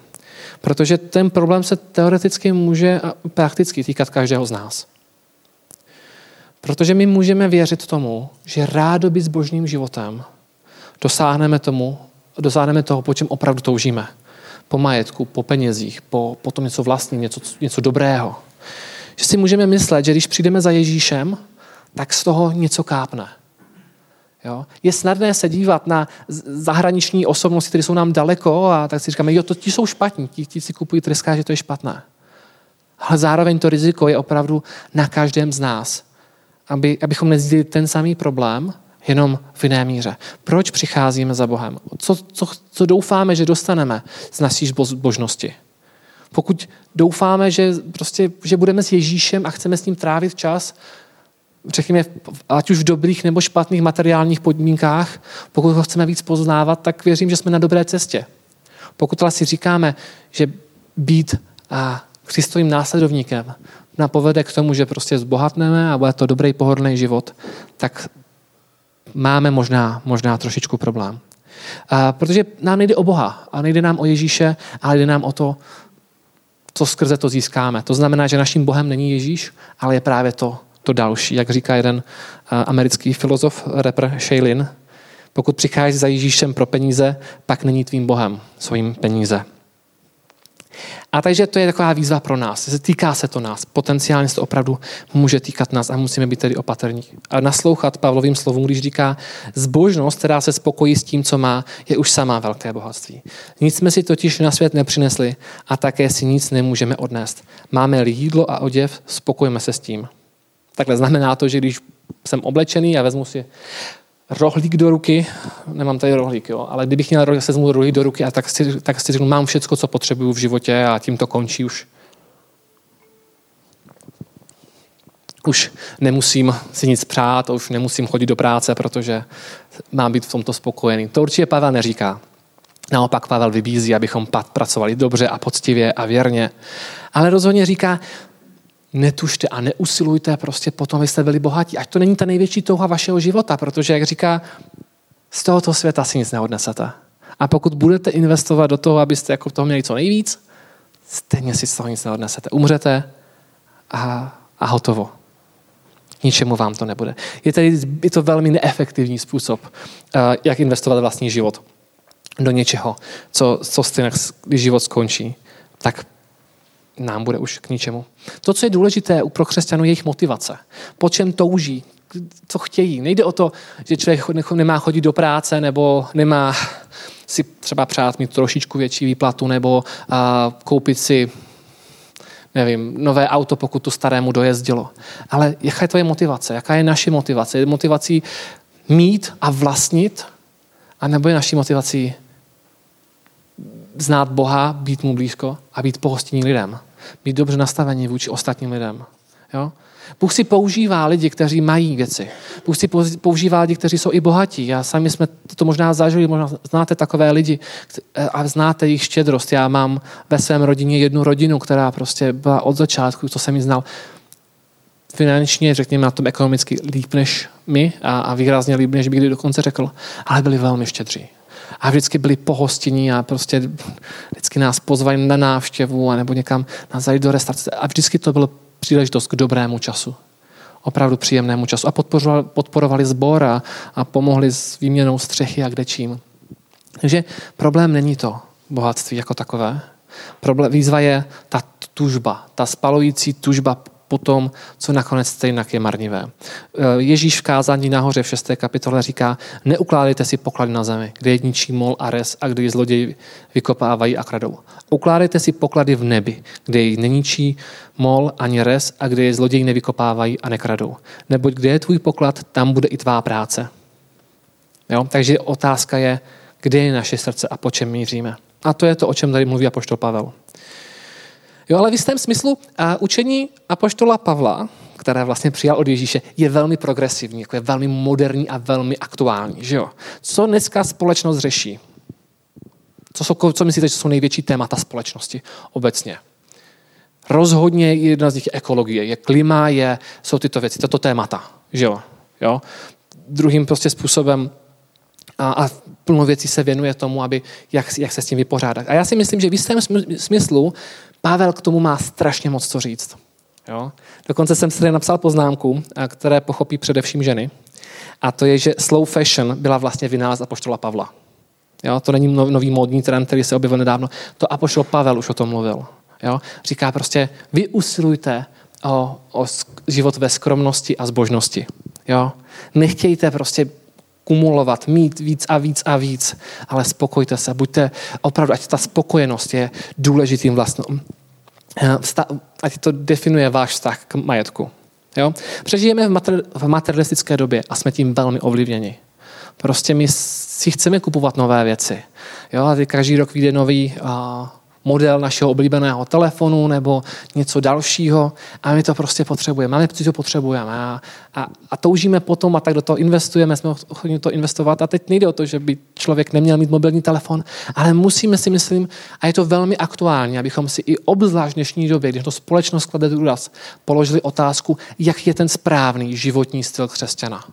Protože ten problém se teoreticky může a prakticky týkat každého z nás. Protože my můžeme věřit tomu, že rádoby s božným životem dosáhneme tomu, dosáhneme toho, po čem opravdu toužíme po majetku, po penězích, po, po tom něco vlastní, něco, něco dobrého. Že si můžeme myslet, že když přijdeme za Ježíšem, tak z toho něco kápne. Jo? Je snadné se dívat na zahraniční osobnosti, které jsou nám daleko a tak si říkáme, jo, to ti jsou špatní, ti, ti si kupují tryská, že to je špatné. Ale zároveň to riziko je opravdu na každém z nás. Aby, abychom nezdíli ten samý problém, jenom v jiné míře. Proč přicházíme za Bohem? Co, co, co doufáme, že dostaneme z naší božnosti? Pokud doufáme, že, prostě, že budeme s Ježíšem a chceme s ním trávit čas, řekněme, ať už v dobrých nebo špatných materiálních podmínkách, pokud ho chceme víc poznávat, tak věřím, že jsme na dobré cestě. Pokud ale si říkáme, že být a Kristovým následovníkem napovede k tomu, že prostě zbohatneme a bude to dobrý pohodlný život, tak máme možná, možná trošičku problém. A protože nám nejde o Boha a nejde nám o Ježíše, ale jde nám o to, co skrze to získáme. To znamená, že naším Bohem není Ježíš, ale je právě to, to další. Jak říká jeden americký filozof, rapper Shaylin, pokud přichází za Ježíšem pro peníze, pak není tvým Bohem, svým peníze. A takže to je taková výzva pro nás. Týká se to nás. Potenciálně se to opravdu může týkat nás a musíme být tedy opatrní. A naslouchat Pavlovým slovům, když říká, zbožnost, která se spokojí s tím, co má, je už sama velké bohatství. Nic jsme si totiž na svět nepřinesli a také si nic nemůžeme odnést. Máme jídlo a oděv, spokojíme se s tím. Takhle znamená to, že když jsem oblečený a vezmu si rohlík do ruky, nemám tady rohlík, jo, ale kdybych měl rohlík, se rohlík do ruky a tak si, tak si řeknu, mám všechno, co potřebuju v životě a tím to končí už. Už nemusím si nic přát, už nemusím chodit do práce, protože mám být v tomto spokojený. To určitě Pavel neříká. Naopak Pavel vybízí, abychom pracovali dobře a poctivě a věrně. Ale rozhodně říká, netušte a neusilujte prostě potom, abyste byli bohatí. Ať to není ta největší touha vašeho života, protože, jak říká, z tohoto světa si nic neodnesete. A pokud budete investovat do toho, abyste jako toho měli co nejvíc, stejně si z toho nic neodnesete. Umřete a, a hotovo. Ničemu vám to nebude. Je, tedy, je to velmi neefektivní způsob, eh, jak investovat vlastní život do něčeho, co, co stejně, když život skončí, tak nám bude už k ničemu. To, co je důležité pro křesťanů, je jejich motivace. Po čem touží, co chtějí. Nejde o to, že člověk nemá chodit do práce nebo nemá si třeba přát mít trošičku větší výplatu nebo a, koupit si nevím, nové auto, pokud to starému dojezdilo. Ale jaká je tvoje motivace? Jaká je naše motivace? Je motivací mít a vlastnit? A nebo je naší motivací znát Boha, být mu blízko a být pohostinný lidem? Být dobře nastavení vůči ostatním lidem. Jo? Bůh si používá lidi, kteří mají věci. Bůh si používá lidi, kteří jsou i bohatí. Já sami jsme to možná zažili, možná znáte takové lidi a znáte jejich štědrost. Já mám ve svém rodině jednu rodinu, která prostě byla od začátku, co jsem ji znal, finančně, řekněme, na tom ekonomicky líp než my a, a výrazně líp, než bych kdy dokonce řekl, ale byli velmi štědří a vždycky byli pohostinní a prostě vždycky nás pozvali na návštěvu a nebo někam nás zajít do restaurace a vždycky to bylo příležitost k dobrému času. Opravdu příjemnému času. A podporovali, podporovali sbor a, a pomohli s výměnou střechy a kde čím. Takže problém není to bohatství jako takové. Problém, výzva je ta tužba, ta spalující tužba potom, co nakonec stejně je marnivé. Eh, Ježíš v kázání nahoře v 6. kapitole říká, neukládejte si poklady na zemi, kde je ničí mol a res a kde je zloději vykopávají a kradou. Ukládejte si poklady v nebi, kde je neničí mol ani res a kde je zloději nevykopávají a nekradou. Neboť kde je tvůj poklad, tam bude i tvá práce. Jo? Takže otázka je, kde je naše srdce a po čem míříme. A to je to, o čem tady mluví apoštol Pavel. Jo, ale v jistém smyslu a učení apoštola Pavla, které vlastně přijal od Ježíše, je velmi progresivní, jako je velmi moderní a velmi aktuální. Že jo? Co dneska společnost řeší? Co, jsou, co myslíte, že jsou největší témata společnosti obecně? Rozhodně jedna z nich je ekologie, je klima, je, jsou tyto věci, tato témata. Že jo? Jo? Druhým prostě způsobem a, a plno věcí se věnuje tomu, aby, jak, jak se s tím vypořádat. A já si myslím, že v jistém smyslu Pavel k tomu má strašně moc co říct. Jo? Dokonce jsem si tady napsal poznámku, které pochopí především ženy. A to je, že slow fashion byla vlastně vynález apoštola Pavla. Jo? To není nový módní trend, který se objevil nedávno. To apoštol Pavel už o tom mluvil. Jo? Říká prostě, vy usilujte o, o život ve skromnosti a zbožnosti. Jo? Nechtějte prostě kumulovat, mít víc a víc a víc, ale spokojte se, buďte opravdu, ať ta spokojenost je důležitým vlastním. Eh, ať to definuje váš vztah k majetku. Jo? Přežijeme v, mater, v materialistické době a jsme tím velmi ovlivněni. Prostě my si chceme kupovat nové věci. Jo? A každý rok vyjde nový model našeho oblíbeného telefonu nebo něco dalšího a my to prostě potřebujeme. Ale to potřebujeme a, a, a toužíme potom a tak do toho investujeme, jsme ochotní to investovat. A teď nejde o to, že by člověk neměl mít mobilní telefon, ale musíme si, myslím, a je to velmi aktuální, abychom si i obzvlášť v dnešní době, když to společnost klade důraz, položili otázku, jak je ten správný životní styl křesťana,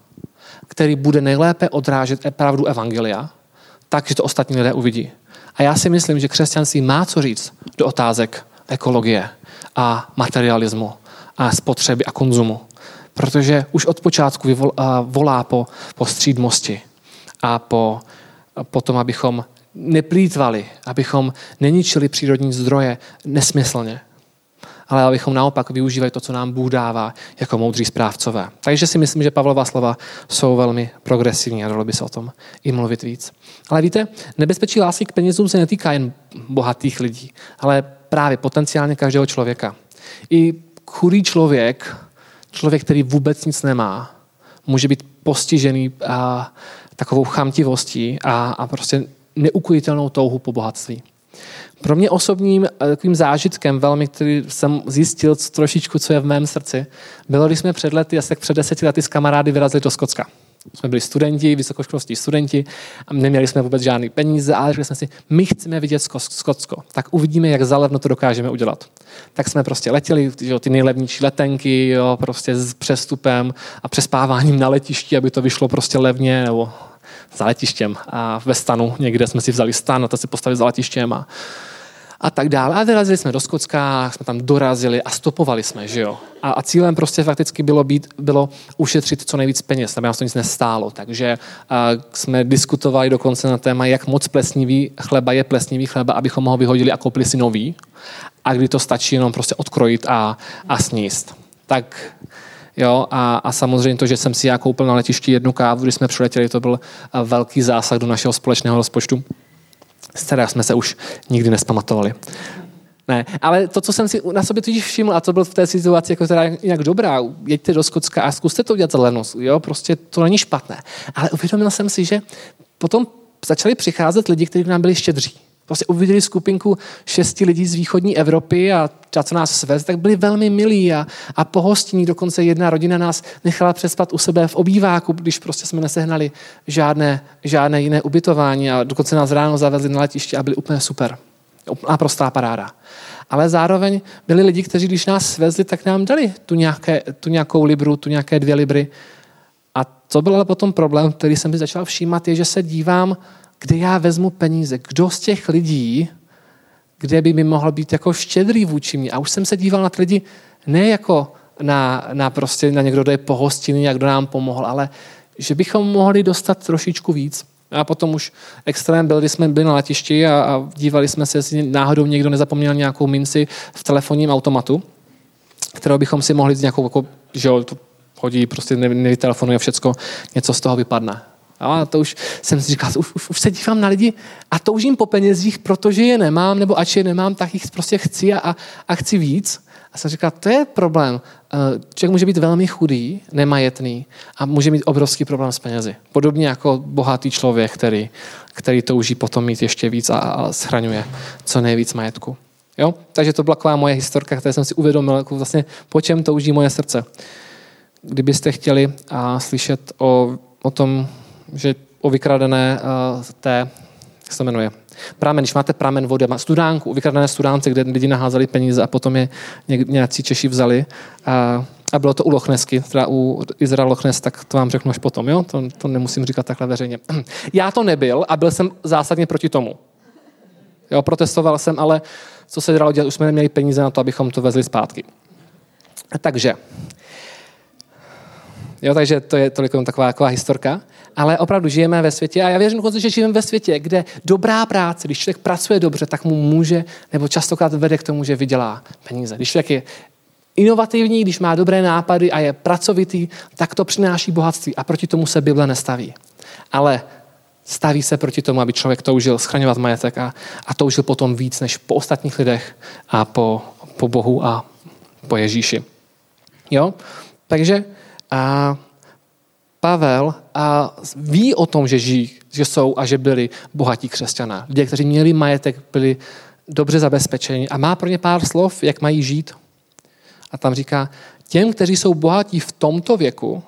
který bude nejlépe odrážet pravdu Evangelia, tak, že to ostatní lidé uvidí. A já si myslím, že křesťanství má co říct do otázek ekologie a materialismu a spotřeby a konzumu. Protože už od počátku volá po, po střídmosti a po, po tom, abychom neplýtvali, abychom neničili přírodní zdroje nesmyslně, ale abychom naopak využívali to, co nám Bůh dává jako moudří správcové. Takže si myslím, že Pavlova slova jsou velmi progresivní a dalo by se o tom i mluvit víc. Ale víte, nebezpečí lásky k penězům se netýká jen bohatých lidí, ale právě potenciálně každého člověka. I chudý člověk, člověk, který vůbec nic nemá, může být postižený a, takovou chamtivostí a, a prostě neukojitelnou touhu po bohatství. Pro mě osobním eh, takovým zážitkem, velmi, který jsem zjistil co, trošičku, co je v mém srdci, bylo, když jsme před lety, asi před deseti lety s kamarády vyrazili do Skotska. Jsme byli studenti, vysokoškolští studenti a neměli jsme vůbec žádný peníze, ale řekli jsme si, my chceme vidět Skotsko, tak uvidíme, jak zalevno to dokážeme udělat. Tak jsme prostě letěli, jo, ty nejlevnější letenky, jo, prostě s přestupem a přespáváním na letišti, aby to vyšlo prostě levně, nebo za letištěm a ve stanu někde jsme si vzali stan a to si postavili za letištěm a, a tak dále. A vyrazili jsme do Skotska, jsme tam dorazili a stopovali jsme, že jo. A, a cílem prostě fakticky bylo, být, bylo ušetřit co nejvíc peněz, aby nás to nic nestálo. Takže a, jsme diskutovali dokonce na téma, jak moc plesnivý chleba je plesnivý chleba, abychom ho vyhodili a koupili si nový. A kdy to stačí jenom prostě odkrojit a, a sníst. Tak Jo, a, a samozřejmě to, že jsem si já koupil na letišti jednu kávu, když jsme přiletěli, to byl velký zásah do našeho společného rozpočtu, kterého jsme se už nikdy nespamatovali. Ne, ale to, co jsem si na sobě tudíž všiml, a to byl v té situaci jako teda nějak dobrá, jeďte do Skotska a zkuste to udělat za lenost, jo, prostě to není špatné. Ale uvědomil jsem si, že potom začali přicházet lidi, kteří nám byli štědří. Prostě uviděli skupinku šesti lidí z východní Evropy a ta, co nás svez, tak byli velmi milí a, a pohostinní. Dokonce jedna rodina nás nechala přespat u sebe v obýváku, když prostě jsme nesehnali žádné, žádné jiné ubytování a dokonce nás ráno zavezli na letiště a byli úplně super. A prostá paráda. Ale zároveň byli lidi, kteří když nás svezli, tak nám dali tu, nějaké, tu nějakou libru, tu nějaké dvě libry. A to byl ale potom problém, který jsem si začal všímat, je, že se dívám, kde já vezmu peníze. Kdo z těch lidí, kde by mi mohl být jako štědrý vůči mě. A už jsem se díval na ty lidi ne jako na, na, prostě, na někdo, kdo je pohostinný a kdo nám pomohl, ale že bychom mohli dostat trošičku víc. A potom už extrém byl, když jsme byli na letišti a, a dívali jsme se, jestli náhodou někdo nezapomněl nějakou minci v telefonním automatu. kterou bychom si mohli s nějakou, jako, že jo, to hodí, prostě nevytelefonuje všecko, něco z toho vypadne. A to už jsem si říkal, už, už, už se dívám na lidi a toužím po penězích, protože je nemám, nebo ač je nemám, tak jich prostě chci a, a chci víc. A jsem říkal, to je problém. Eh, člověk může být velmi chudý, nemajetný a může mít obrovský problém s penězi. Podobně jako bohatý člověk, který, který touží potom mít ještě víc a, a schraňuje co nejvíc majetku. Jo? Takže to byla taková moje historka, které jsem si uvědomil, jako vlastně po čem touží moje srdce. Kdybyste chtěli a slyšet o, o tom, že o vykradené uh, té, jak se to jmenuje, pramen, když máte pramen vody, má studánku, vykradené studánce, kde lidi naházeli peníze a potom je nějací Češi vzali a, a bylo to u Lochnesky, teda u Izrael Lochnes, tak to vám řeknu až potom, jo? To, to nemusím říkat takhle veřejně. *clears throat* Já to nebyl a byl jsem zásadně proti tomu. Jo, protestoval jsem, ale co se dalo dělat, už jsme neměli peníze na to, abychom to vezli zpátky. Takže, jo, takže to je tolik taková, taková historka ale opravdu žijeme ve světě a já věřím dokonce, že žijeme ve světě, kde dobrá práce, když člověk pracuje dobře, tak mu může, nebo častokrát vede k tomu, že vydělá peníze. Když člověk je inovativní, když má dobré nápady a je pracovitý, tak to přináší bohatství a proti tomu se Bible nestaví. Ale staví se proti tomu, aby člověk toužil schraňovat majetek a, a toužil potom víc než po ostatních lidech a po, po Bohu a po Ježíši. Jo? Takže a Pavel a ví o tom, že žijí, že jsou a že byli bohatí křesťané. Lidé, kteří měli majetek, byli dobře zabezpečeni a má pro ně pár slov, jak mají žít. A tam říká, těm, kteří jsou bohatí v tomto věku,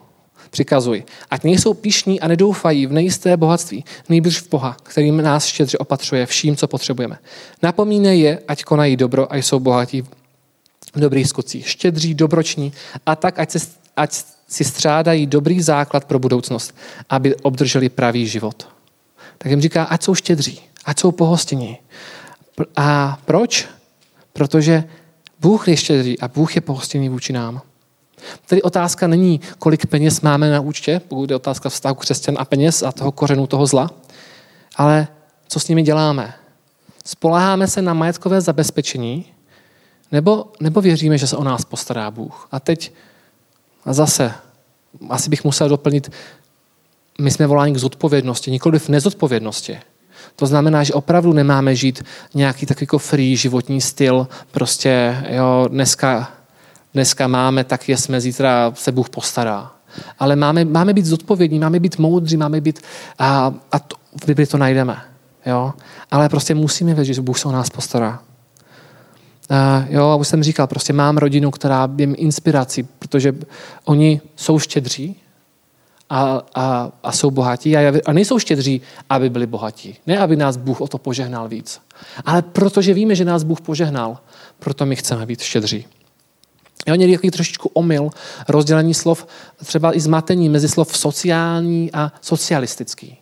přikazuj, ať nejsou pišní a nedoufají v nejisté bohatství, nejbliž v Boha, kterým nás štědře opatřuje vším, co potřebujeme. Napomínej je, ať konají dobro a jsou bohatí v dobrých skutcích, štědří, dobroční a tak, ať, se, ať si střádají dobrý základ pro budoucnost, aby obdrželi pravý život. Tak jim říká, ať jsou štědří, ať jsou pohostění. A proč? Protože Bůh je štědrý a Bůh je pohostěný vůči nám. Tedy otázka není, kolik peněz máme na účtě, pokud je otázka vztahu křesťan a peněz a toho kořenu toho zla, ale co s nimi děláme. Spoláháme se na majetkové zabezpečení, nebo, nebo věříme, že se o nás postará Bůh. A teď a zase, asi bych musel doplnit, my jsme voláni k zodpovědnosti, nikoli v nezodpovědnosti. To znamená, že opravdu nemáme žít nějaký takový jako free životní styl, prostě jo, dneska, dneska máme, tak jsme, zítra se Bůh postará. Ale máme, máme být zodpovědní, máme být moudří, máme být, a, a to, v Bibli to najdeme. Jo? Ale prostě musíme vědět, že Bůh se o nás postará. Uh, jo, už jsem říkal, prostě mám rodinu, která je inspirací, protože oni jsou štědří a, a, a jsou bohatí a, a nejsou štědří, aby byli bohatí. Ne, aby nás Bůh o to požehnal víc. Ale protože víme, že nás Bůh požehnal, proto my chceme být štědří. Jo, někdy takový trošičku omyl, rozdělení slov, třeba i zmatení mezi slov sociální a socialistický.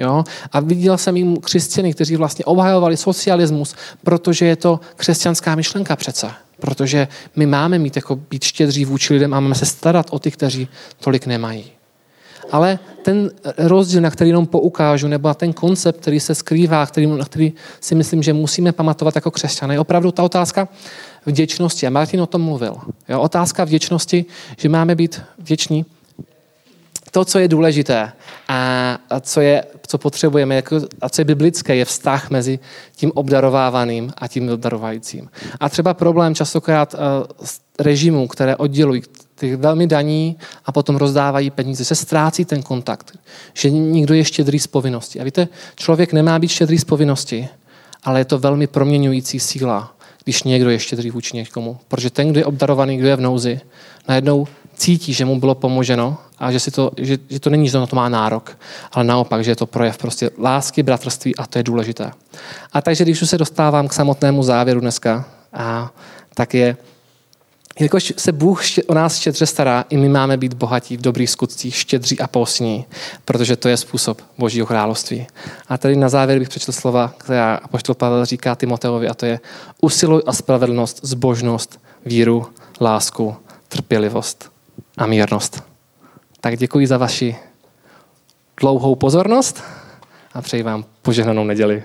Jo? A viděl jsem jim křesťany, kteří vlastně obhajovali socialismus, protože je to křesťanská myšlenka přece. Protože my máme mít jako být štědří vůči lidem a máme se starat o ty, kteří tolik nemají. Ale ten rozdíl, na který jenom poukážu, nebo ten koncept, který se skrývá, který, na který si myslím, že musíme pamatovat jako křesťané, je opravdu ta otázka vděčnosti. A Martin o tom mluvil. Jo? Otázka vděčnosti, že máme být vděční to, co je důležité a, co, je, co potřebujeme jako, a co je biblické, je vztah mezi tím obdarovávaným a tím obdarovajícím. A třeba problém častokrát uh, režimů, které oddělují ty velmi daní a potom rozdávají peníze, se ztrácí ten kontakt, že někdo je štědrý z povinnosti. A víte, člověk nemá být štědrý z povinnosti, ale je to velmi proměňující síla, když někdo je štědrý vůči někomu. Protože ten, kdo je obdarovaný, kdo je v nouzi, najednou cítí, že mu bylo pomoženo a že, si to, že, že to není, že na to má nárok, ale naopak, že je to projev prostě lásky, bratrství a to je důležité. A takže když už se dostávám k samotnému závěru dneska, a, tak je, Jelikož se Bůh o nás štědře stará, i my máme být bohatí v dobrých skutcích, štědří a posní, protože to je způsob Božího království. A tady na závěr bych přečetl slova, která apoštol Pavel říká Timoteovi, a to je usiluj a spravedlnost, zbožnost, víru, lásku, trpělivost a mírnost. Tak děkuji za vaši dlouhou pozornost a přeji vám požehnanou neděli.